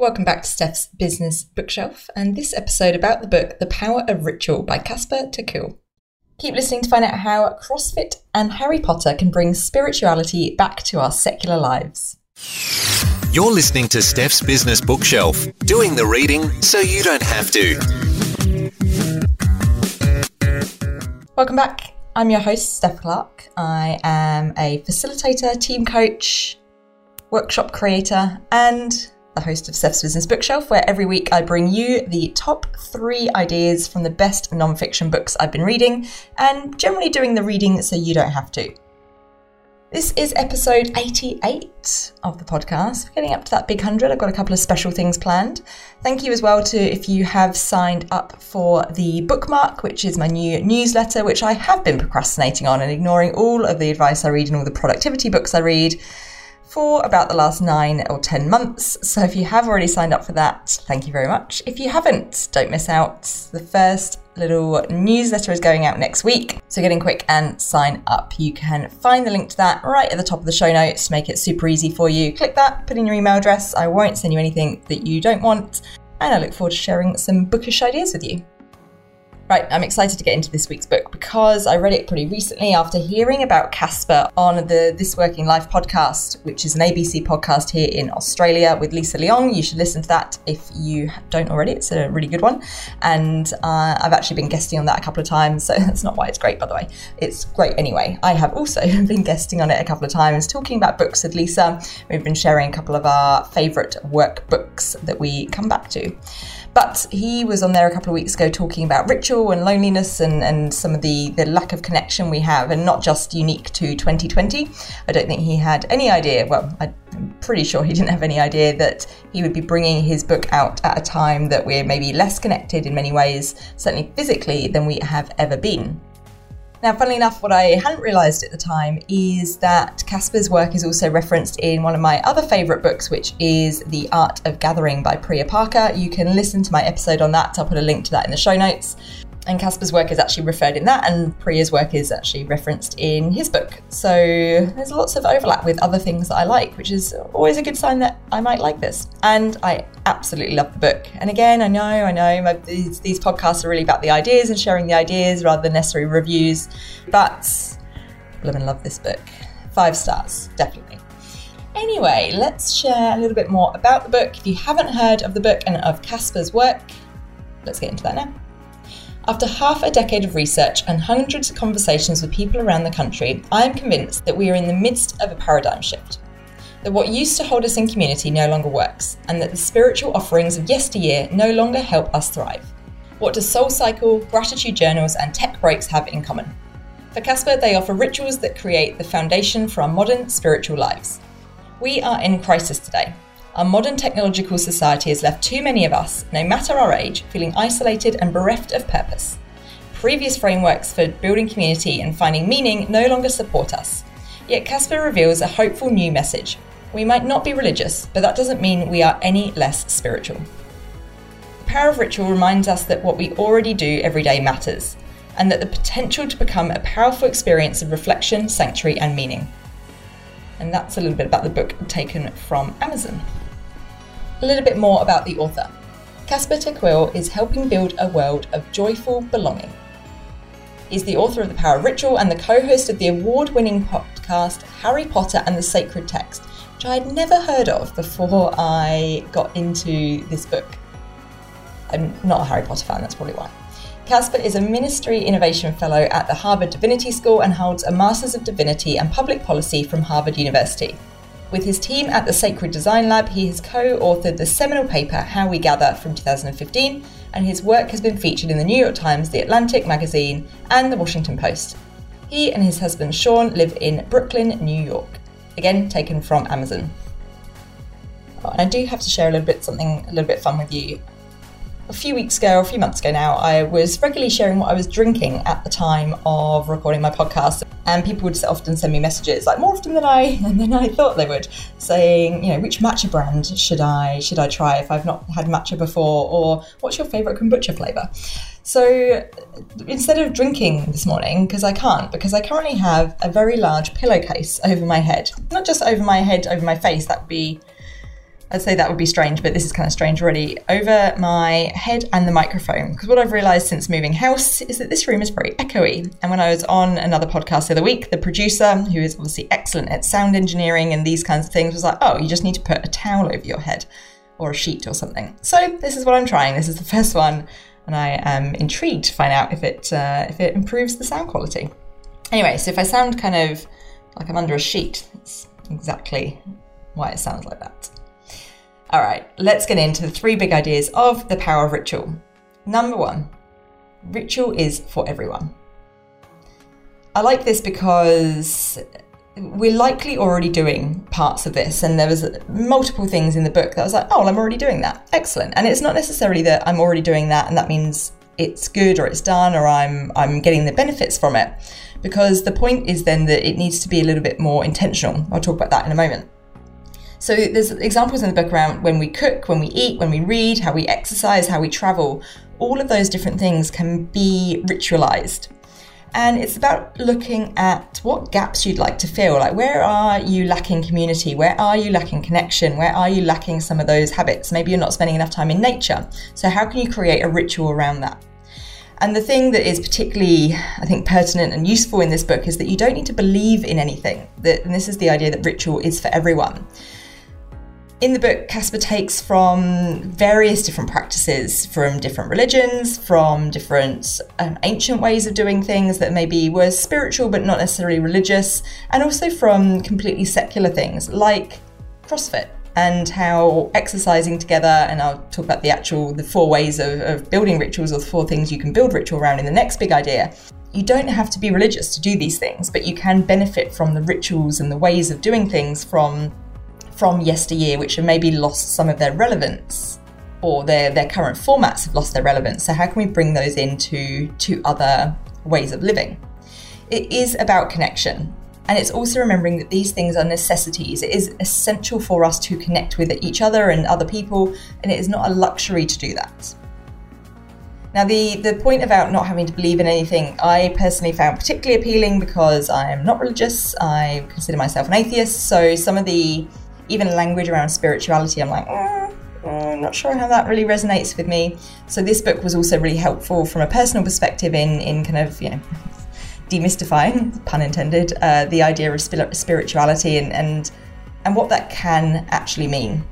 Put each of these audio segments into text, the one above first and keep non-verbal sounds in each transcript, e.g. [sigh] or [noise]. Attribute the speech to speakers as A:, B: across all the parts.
A: Welcome back to Steph's Business Bookshelf and this episode about the book The Power of Ritual by Casper ter Kuile. Keep listening to find out how CrossFit and Harry Potter can bring spirituality back to our secular lives.
B: You're listening to Steph's Business Bookshelf, doing the reading so you don't have to.
A: Welcome back. I'm your host, Steph Clark. I am a facilitator, team coach, workshop creator, and the host of Steph's Business Bookshelf, where every week I bring you the top three ideas from the best nonfiction books I've been reading, and generally doing the reading so you don't have to. This is episode 88 of the podcast. We're getting up to that big 100. I've got a couple of special things planned. Thank you as well to if you have signed up for the bookmark, which is my new newsletter, which I have been procrastinating on and ignoring all of the advice I read and all the productivity books I read for about the last nine or 10 months. So if you have already signed up for that, thank you very much. If you haven't, don't miss out. The first little newsletter is going out next week. So get in quick and sign up. You can find the link to that right at the top of the show notes make it super easy for you. Click that, put in your email address. I won't send you anything that you don't want. And I look forward to sharing some bookish ideas with you. Right, I'm excited to get into this week's book because I read it pretty recently after hearing about Casper on the This Working Life podcast, which is an ABC podcast here in Australia with Lisa Leong. You should listen to that if you don't already. It's a really good one. And uh, I've actually been guesting on that a couple of times, [laughs] so that's not why it's great, by the way. It's great anyway. I have also [laughs] been guesting on it a couple of times, talking about books with Lisa. We've been sharing a couple of our favourite workbooks that we come back to. But he was on there a couple of weeks ago talking about and loneliness and, and some of the, the lack of connection we have, and not just unique to 2020. I don't think he had any idea, well, I'm pretty sure he didn't have any idea that he would be bringing his book out at a time that we're maybe less connected in many ways, certainly physically, than we have ever been. Now, funnily enough, what I hadn't realised at the time is that Casper's work is also referenced in one of my other favourite books, which is The Art of Gathering by Priya Parker. You can listen to my episode on that, I'll put a link to that in the show notes and Casper's work is actually referred in that, and Priya's work is actually referenced in his book. So there's lots of overlap with other things that I like, which is always a good sign that I might like this. And I absolutely love the book. And again, I know, I know, my, these, these podcasts are really about the ideas and sharing the ideas rather than necessary reviews, but I love and love this book. Five stars, definitely. Anyway, let's share a little bit more about the book. If you haven't heard of the book and of Casper's work, let's get into that now. After half a decade of research and hundreds of conversations with people around the country, I am convinced that we are in the midst of a paradigm shift. That what used to hold us in community no longer works, and that the spiritual offerings of yesteryear no longer help us thrive. What does Soul Cycle, gratitude journals, and tech breaks have in common? For Casper, they offer rituals that create the foundation for our modern spiritual lives. We are in crisis today, our modern technological society has left too many of us, no matter our age, feeling isolated and bereft of purpose. Previous frameworks for building community and finding meaning no longer support us. Yet Casper reveals a hopeful new message. We might not be religious, but that doesn't mean we are any less spiritual. The power of ritual reminds us that what we already do every day matters, and that the potential to become a powerful experience of reflection, sanctuary, and meaning. And that's a little bit about the book taken from Amazon a little bit more about the author. Casper ter Kuile is helping build a world of joyful belonging. He's the author of The Power of Ritual and the co host of the award winning podcast Harry Potter and the Sacred Text, which I had never heard of before I got into this book. I'm not a Harry Potter fan, that's probably why. Casper is a Ministry Innovation Fellow at the Harvard Divinity School and holds a Masters of Divinity and Public Policy from Harvard University. With his team at the Sacred Design Lab, he has co authored the seminal paper How We Gather from 2015, and his work has been featured in the New York Times, The Atlantic Magazine, and The Washington Post. He and his husband Sean live in Brooklyn, New York. Again, taken from Amazon. I do have to share a little bit something a little bit fun with you a few weeks ago, or a few months ago now, I was regularly sharing what I was drinking at the time of recording my podcast. And people would often send me messages, like more often than I [laughs] than I thought they would, saying, you know, which matcha brand should I should I try if I've not had matcha before, or what's your favourite kombucha flavour? So instead of drinking this morning, because I can't, because I currently have a very large pillowcase over my head, not just over my head, over my face, that would be I'd say that would be strange, but this is kind of strange already, over my head and the microphone. Because what I've realised since moving house is that this room is very echoey. And when I was on another podcast the other week, the producer, who is obviously excellent at sound engineering and these kinds of things, was like, oh, you just need to put a towel over your head or a sheet or something. So this is what I'm trying. This is the first one, and I am intrigued to find out if it uh, if it improves the sound quality. Anyway, so if I sound kind of like I'm under a sheet, that's exactly why it sounds like that. All right, let's get into the three big ideas of the power of ritual. Number one, ritual is for everyone. I like this because we're likely already doing parts of this, and there was multiple things in the book that I was like, oh, well, I'm already doing that. Excellent. And it's not necessarily that I'm already doing that, and that means it's good or it's done or I'm I'm getting the benefits from it. Because the point is then that it needs to be a little bit more intentional. I'll talk about that in a moment. So there's examples in the book around when we cook, when we eat, when we read, how we exercise, how we travel. All of those different things can be ritualized. And it's about looking at what gaps you'd like to fill. Like, where are you lacking community? Where are you lacking connection? Where are you lacking some of those habits? Maybe you're not spending enough time in nature. So, how can you create a ritual around that? And the thing that is particularly, I think, pertinent and useful in this book is that you don't need to believe in anything. That, and this is the idea that ritual is for everyone. In the book, Casper takes from various different practices from different religions, from different um, ancient ways of doing things that maybe were spiritual but not necessarily religious, and also from completely secular things like CrossFit and how exercising together, and I'll talk about the actual the four ways of, of building rituals or the four things you can build ritual around in the next big idea. You don't have to be religious to do these things, but you can benefit from the rituals and the ways of doing things from from yesteryear, which have maybe lost some of their relevance or their, their current formats have lost their relevance. So, how can we bring those into to other ways of living? It is about connection. And it's also remembering that these things are necessities. It is essential for us to connect with each other and other people, and it is not a luxury to do that. Now, the, the point about not having to believe in anything, I personally found particularly appealing because I am not religious. I consider myself an atheist. So, some of the even language around spirituality, I'm like, mm, mm, I'm not sure how that really resonates with me. So this book was also really helpful from a personal perspective in in kind of you know [laughs] demystifying, pun intended, uh, the idea of spirituality and and and what that can actually mean.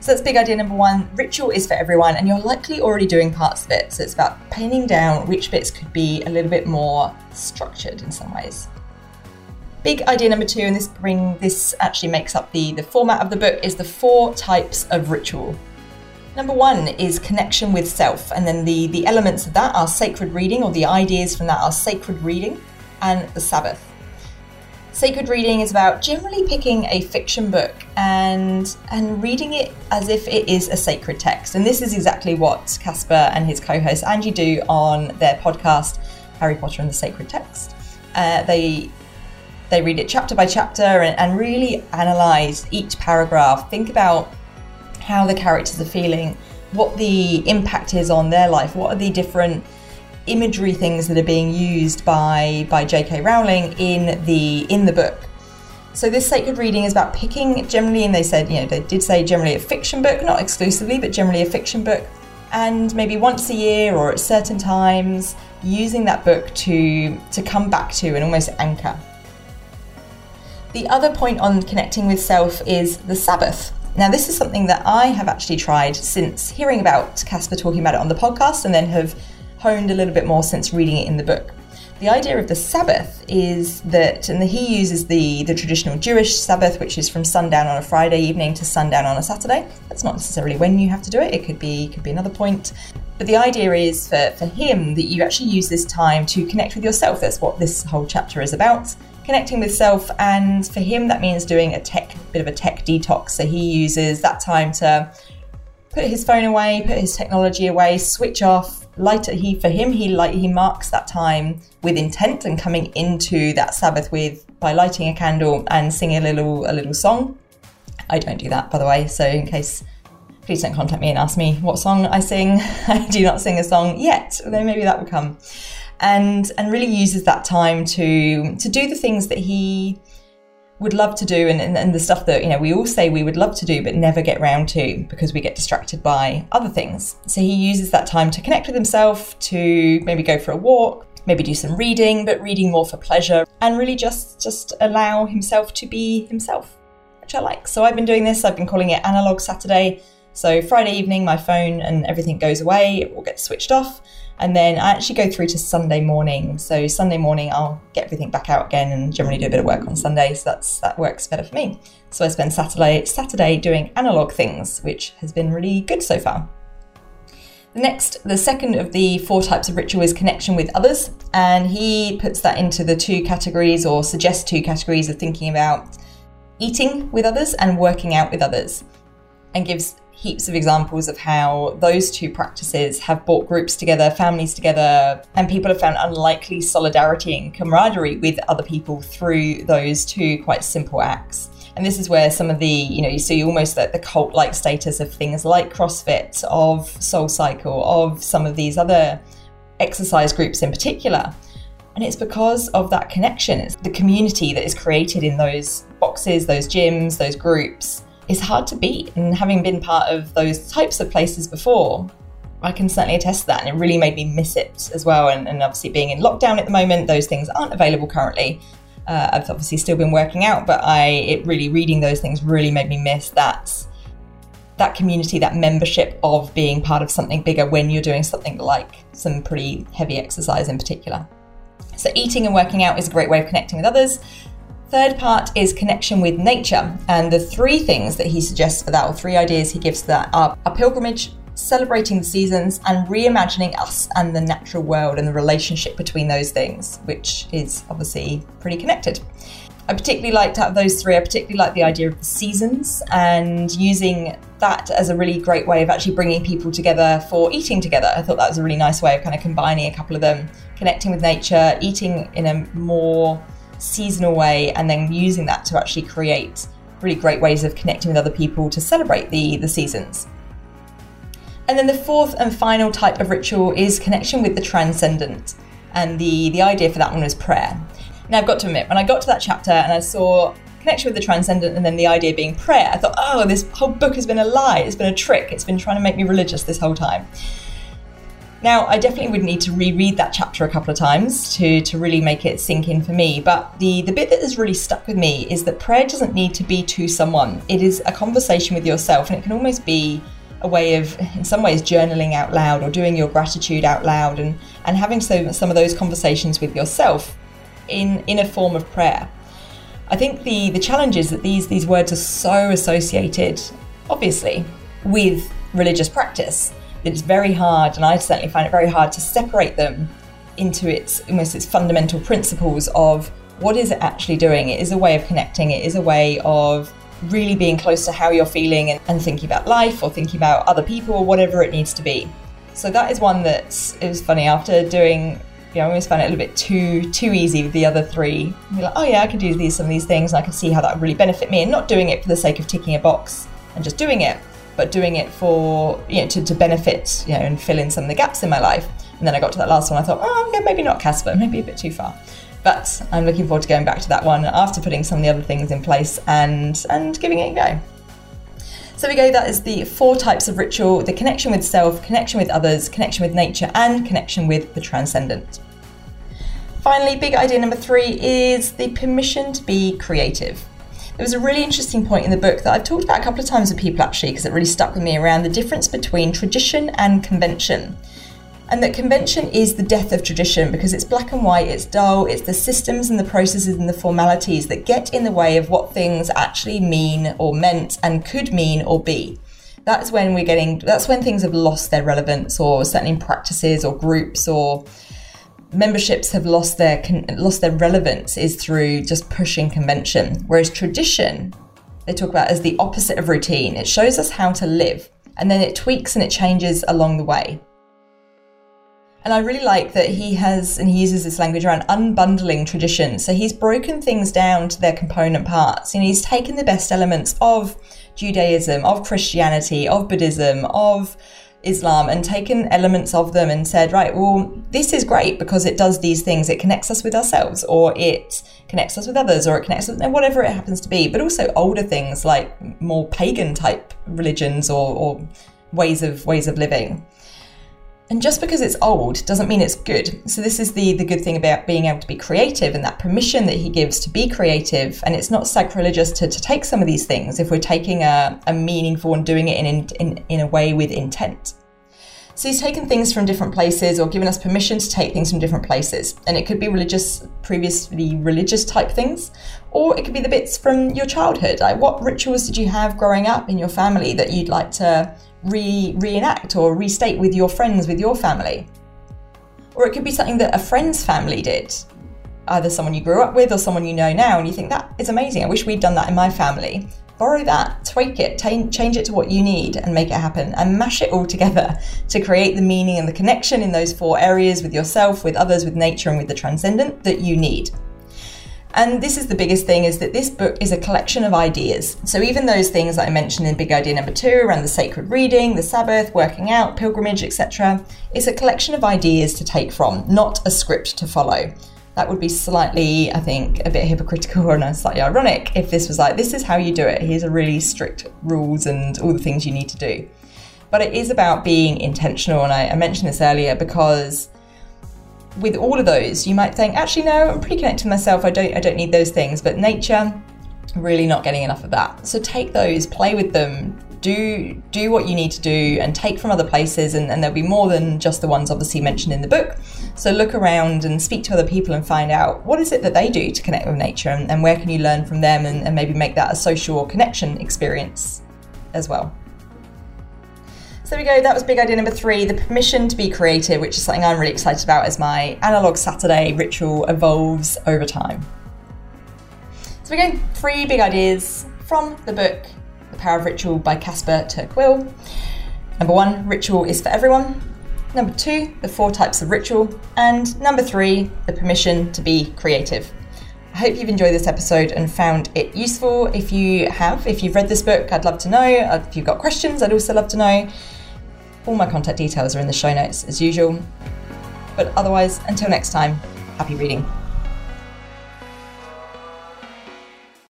A: So that's big idea number one. Ritual is for everyone, and you're likely already doing parts of it. So it's about pinning down which bits could be a little bit more structured in some ways. Big idea number two, and this bring this actually makes up the, the format of the book, is the four types of ritual. Number one is connection with self, and then the, the elements of that are sacred reading, or the ideas from that are sacred reading and the Sabbath. Sacred reading is about generally picking a fiction book and and reading it as if it is a sacred text. And this is exactly what Casper and his co-host Angie do on their podcast, Harry Potter and the Sacred Text. Uh, they they read it chapter by chapter and, and really analyze each paragraph. Think about how the characters are feeling, what the impact is on their life, what are the different imagery things that are being used by by J.K. Rowling in the in the book. So this sacred reading is about picking generally, and they said, you know, they did say generally a fiction book, not exclusively, but generally a fiction book, and maybe once a year or at certain times, using that book to to come back to and almost anchor. The other point on connecting with self is the Sabbath. Now, this is something that I have actually tried since hearing about Casper talking about it on the podcast and then have honed a little bit more since reading it in the book. The idea of the Sabbath is that, and he uses the, the traditional Jewish Sabbath, which is from sundown on a Friday evening to sundown on a Saturday. That's not necessarily when you have to do it, it could be, could be another point. But the idea is for, for him that you actually use this time to connect with yourself. That's what this whole chapter is about connecting with self and for him that means doing a tech bit of a tech detox. So he uses that time to put his phone away put his technology away switch off light he for him he light he marks that time with intent and coming into that sabbath with by lighting a candle and singing a little a little song. I don't do that by the way so in case please don't contact me and ask me what song i sing. [laughs] I do not sing a song yet though maybe that will come and and really uses that time to to do the things that he would love to do and, and, and, the stuff that you know we all say we would love to do but never get round to because we get distracted by other things. So he uses that time to connect with himself to maybe go for a walk maybe do some reading but reading more for pleasure and really just just allow himself to be himself which i like. So i've been doing this. I've been calling it analog saturday. So friday evening my phone and everything goes away. It will get switched off and then I actually go through to Sunday morning. So Sunday morning, I'll get everything back out again and generally do a bit of work on Sunday. So that's that works better for me. So I spend Saturday Saturday doing analog things, which has been really good so far. The next, the second of the four types of ritual is connection with others, and he puts that into the two categories or suggests two categories of thinking about eating with others and working out with others, and gives heaps of examples of how those two practices have brought groups together, families together, and people have found unlikely solidarity and camaraderie with other people through those two quite simple acts. And this is where some of the, you know, you see almost like the cult like status of things like CrossFit, of Soul Cycle, of some of these other exercise groups in particular. And it's because of that connection, it's the community that is created in those boxes, those gyms, those groups is hard to beat. And having been part of those types of places before, I can certainly attest to that. And it really made me miss it as well. And, and obviously, being in lockdown at the moment, those things aren't available currently. Uh, I've obviously still been working out, but I it really reading those things really made me miss that that community, that membership of being part of something bigger when you're doing something like some pretty heavy exercise in particular. So, eating and working out is a great way of connecting with others. Third part is connection with nature. And the three things that he suggests for that, or three ideas he gives for that, are a pilgrimage, celebrating the seasons, and reimagining us and the natural world and the relationship between those things, which is obviously pretty connected. I particularly liked out of those three, I particularly like the idea of the seasons and using that as a really great way of actually bringing people together for eating together. I thought that was a really nice way of kind of combining a couple of them, connecting with nature, eating in a more seasonal way and then using that to actually create really great ways of connecting with other people to celebrate the, the seasons. And then the fourth and final type of ritual is connection with the transcendent. And the, the idea for that one was prayer. Now, I've got to admit, when I got to that chapter and I saw connection with the transcendent and then the idea being prayer, I thought, oh, this whole book has been a lie. It's been a trick. It's been trying to make me religious this whole time. Now, I definitely would need to reread that chapter a couple of times to, to really make it sink in for me. But the, the bit that has really stuck with me is that prayer doesn't need to be to someone, it is a conversation with yourself, and it can almost be a way of, in some ways, journaling out loud or doing your gratitude out loud and, and having some, some of those conversations with yourself in, in a form of prayer. I think the, the challenge is that these, these words are so associated, obviously, with religious practice it's very hard, and I certainly find it very hard to separate them into its almost its fundamental principles of what is it actually doing. It is a way of connecting. It is a way of really being close to how you're feeling and, and thinking about life or thinking about other people or whatever it needs to be. So that is one that's funny after doing. You know, I always found it a little bit too too easy with the other three. You're like, oh yeah, I can do these some of these things, and I can see how that would really benefit me, and not doing it for the sake of ticking a box and just doing it, but doing it for you know to, to benefit you know and fill in some of the gaps in my life. And then I got to that last one. I thought, oh yeah, maybe not Casper, maybe a bit too far. But I'm looking forward to going back to that one after putting some of the other things in place and and giving it a go. So we go, that is the four types of ritual the connection with self, connection with others, connection with nature, and connection with the transcendent. Finally, big idea number three is the permission to be creative. There was a really interesting point in the book that I've talked about a couple of times with people actually, because it really stuck with me around the difference between tradition and convention. And that convention is the death of tradition because it's black and white, it's dull, it's the systems and the processes and the formalities that get in the way of what things actually mean or meant and could mean or be. That's when we're getting, that's when things have lost their relevance or certainly in practices or groups or memberships have lost their lost their relevance is through just pushing convention whereas tradition they talk about as the opposite of routine it shows us how to live and then it tweaks and it changes along the way and I really like that he has, and he uses this language around unbundling tradition. So he's broken things down to their component parts. And he's taken the best elements of Judaism, of Christianity, of Buddhism, of Islam and taken elements of them and said, right, well, this is great because it does these things. It connects us with ourselves, or it connects us with others, or it connects us, whatever it happens to be. But also older things like more pagan type religions or, or ways of ways of living. And just because it's old doesn't mean it's good. So this is the the good thing about being able to be creative and that permission that he gives to be creative. And it's not sacrilegious to, to take some of these things if we're taking a, a meaningful and doing it in, in, in a way with intent. So he's taken things from different places or given us permission to take things from different places. And it could be religious, previously religious type things, or it could be the bits from your childhood. Like what rituals did you have growing up in your family that you'd like to re- reenact or restate with your friends, with your family? Or it could be something that a friend's family did, either someone you grew up with or someone you know now, and you think that is amazing. I wish we'd done that in my family borrow that, tweak it, t- change it to what you need and make it happen and mash it all together [laughs] to create the meaning and the connection in those four areas with yourself, with others, with nature, and with the transcendent that you need. And this is the biggest thing is that this book is a collection of ideas. So even those things that I mentioned in big idea number 2 around the sacred reading, the Sabbath, working out, pilgrimage, etc., it's a collection of ideas to take from, not a script to follow that would be slightly, I think, a bit hypocritical [laughs] and slightly ironic if this was like, this is how you do it. Here's a really strict rules and all the things you need to do. But it is about being intentional, and I, I mentioned this earlier because with all of those, you might think, actually, no, I'm pretty connected to myself. I don't, I don't need those things. But nature, really not getting enough of that. So take those, play with them, do do what you need to do and take from other places and, and, there'll be more than just the ones obviously mentioned in the book so look around and speak to other people and find out what is it that they do to connect with nature and, and where can you learn from them and, and maybe make that a social connection experience as well so there we go, that was big idea number three the permission to be creative, which is something I'm really excited about as my analog Saturday ritual evolves over time. So we go, three big ideas from the book The Power of Ritual by Casper ter Kuile. Number one, ritual is for everyone. Number two, the four types of ritual. And number three, the permission to be creative. I hope you've enjoyed this episode and found it useful. If you have, if you've read this book, I'd love to know. If you've got questions, I'd also love to know. All my contact details are in the show notes as usual. But otherwise, until next time, happy reading.